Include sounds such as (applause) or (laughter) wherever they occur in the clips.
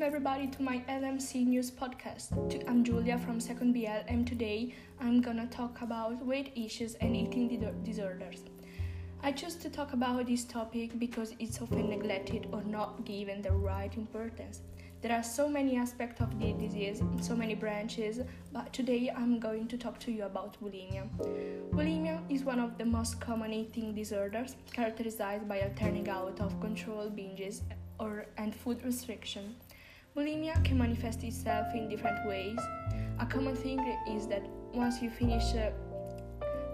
Welcome everybody to my LMC News podcast. I'm Julia from Second BL and today I'm gonna talk about weight issues and eating disorders. I chose to talk about this topic because it's often neglected or not given the right importance. There are so many aspects of the disease, so many branches, but today I'm going to talk to you about bulimia. Bulimia is one of the most common eating disorders characterized by a turning out of control binges or and food restriction. Bulimia can manifest itself in different ways. A common thing is that once you finish uh,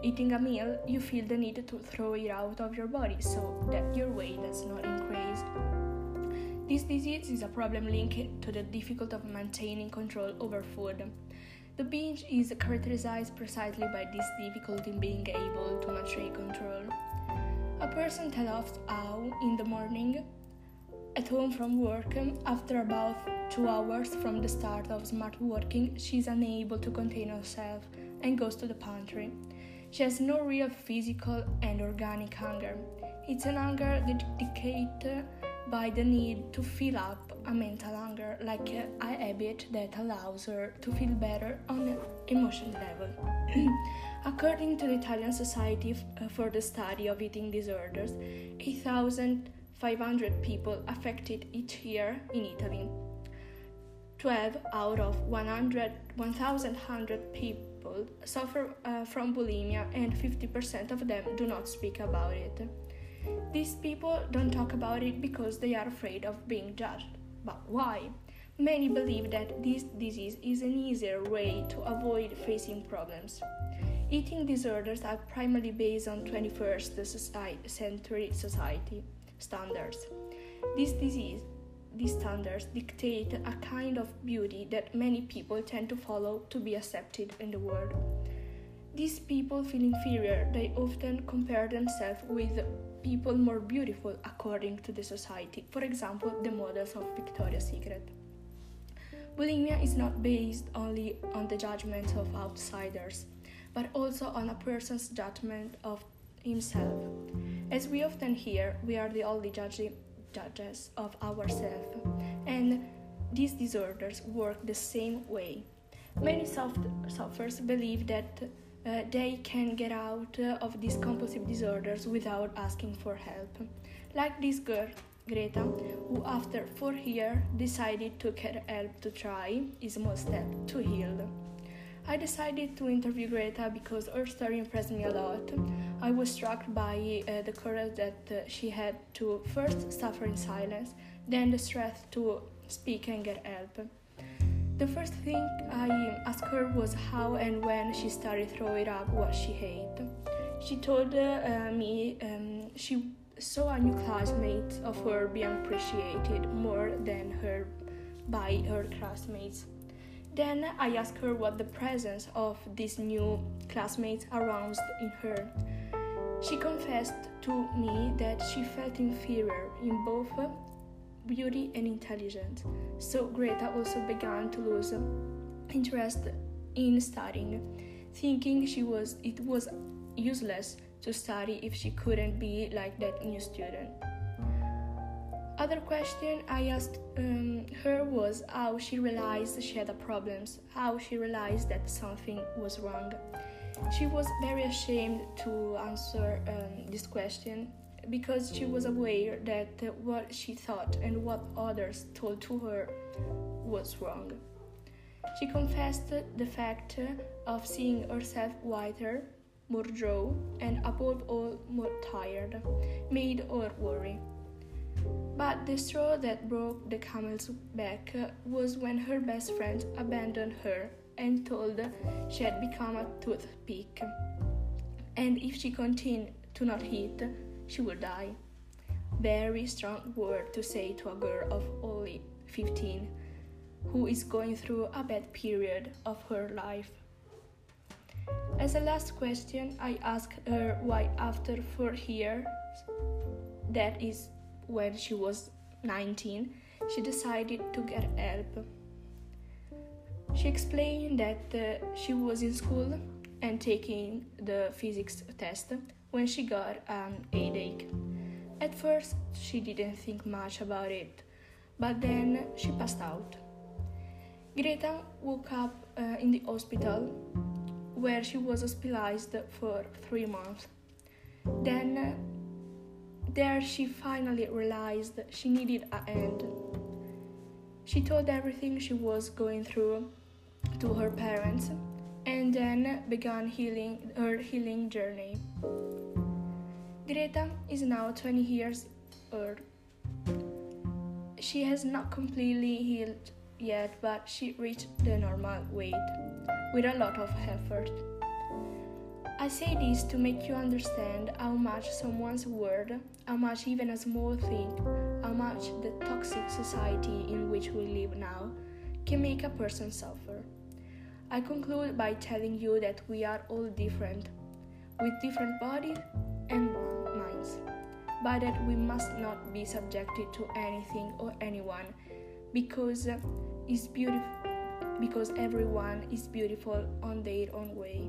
eating a meal, you feel the need to throw it out of your body so that your weight does not increase. This disease is a problem linked to the difficulty of maintaining control over food. The binge is characterized precisely by this difficulty in being able to maintain control. A person tells us how, in the morning, at home from work, um, after about two hours from the start of smart working, she is unable to contain herself and goes to the pantry. She has no real physical and organic hunger. It's an hunger dictated by the need to fill up a mental hunger, like a habit that allows her to feel better on an emotional level. (clears throat) According to the Italian Society uh, for the Study of Eating Disorders, 8,000 500 people affected each year in Italy. 12 out of 100, 1,100 people suffer uh, from bulimia, and 50% of them do not speak about it. These people don't talk about it because they are afraid of being judged. But why? Many believe that this disease is an easier way to avoid facing problems. Eating disorders are primarily based on 21st century society standards. This disease, these standards dictate a kind of beauty that many people tend to follow to be accepted in the world. These people feel inferior, they often compare themselves with people more beautiful according to the society, for example, the models of Victoria's Secret. Bulimia is not based only on the judgment of outsiders, but also on a person's judgment of himself. As we often hear, we are the only judges of ourselves, and these disorders work the same way. Many sufferers believe that uh, they can get out uh, of these compulsive disorders without asking for help. Like this girl, Greta, who after four years decided to get help to try a small step to heal. I decided to interview Greta because her story impressed me a lot. I was struck by uh, the courage that uh, she had to first suffer in silence, then the strength to speak and get help. The first thing I asked her was how and when she started throwing up what she ate. She told uh, me um, she saw a new classmate of her being appreciated more than her by her classmates. Then I asked her what the presence of these new classmates aroused in her. She confessed to me that she felt inferior in both beauty and intelligence, so Greta also began to lose interest in studying, thinking she was it was useless to study if she couldn't be like that new student. Other question I asked um, her was how she realized she had problems, how she realized that something was wrong. She was very ashamed to answer um, this question because she was aware that what she thought and what others told to her was wrong. She confessed the fact of seeing herself whiter, more drawn, and above all more tired, made her worry. But the straw that broke the camel's back was when her best friend abandoned her and told she had become a toothpick. And if she continued to not eat, she would die. Very strong word to say to a girl of only 15 who is going through a bad period of her life. As a last question, I asked her why, after four years, that is when she was 19, she decided to get help. She explained that uh, she was in school and taking the physics test when she got an headache. At first, she didn't think much about it, but then she passed out. Greta woke up uh, in the hospital where she was hospitalized for three months. Then, there she finally realized she needed a end. She told everything she was going through to her parents and then began healing her healing journey. Greta is now 20 years old. She has not completely healed yet, but she reached the normal weight with a lot of effort. I say this to make you understand how much someone's word, how much even a small thing, how much the toxic society in which we live now can make a person suffer. I conclude by telling you that we are all different, with different bodies and minds, but that we must not be subjected to anything or anyone because is beautiful because everyone is beautiful on their own way.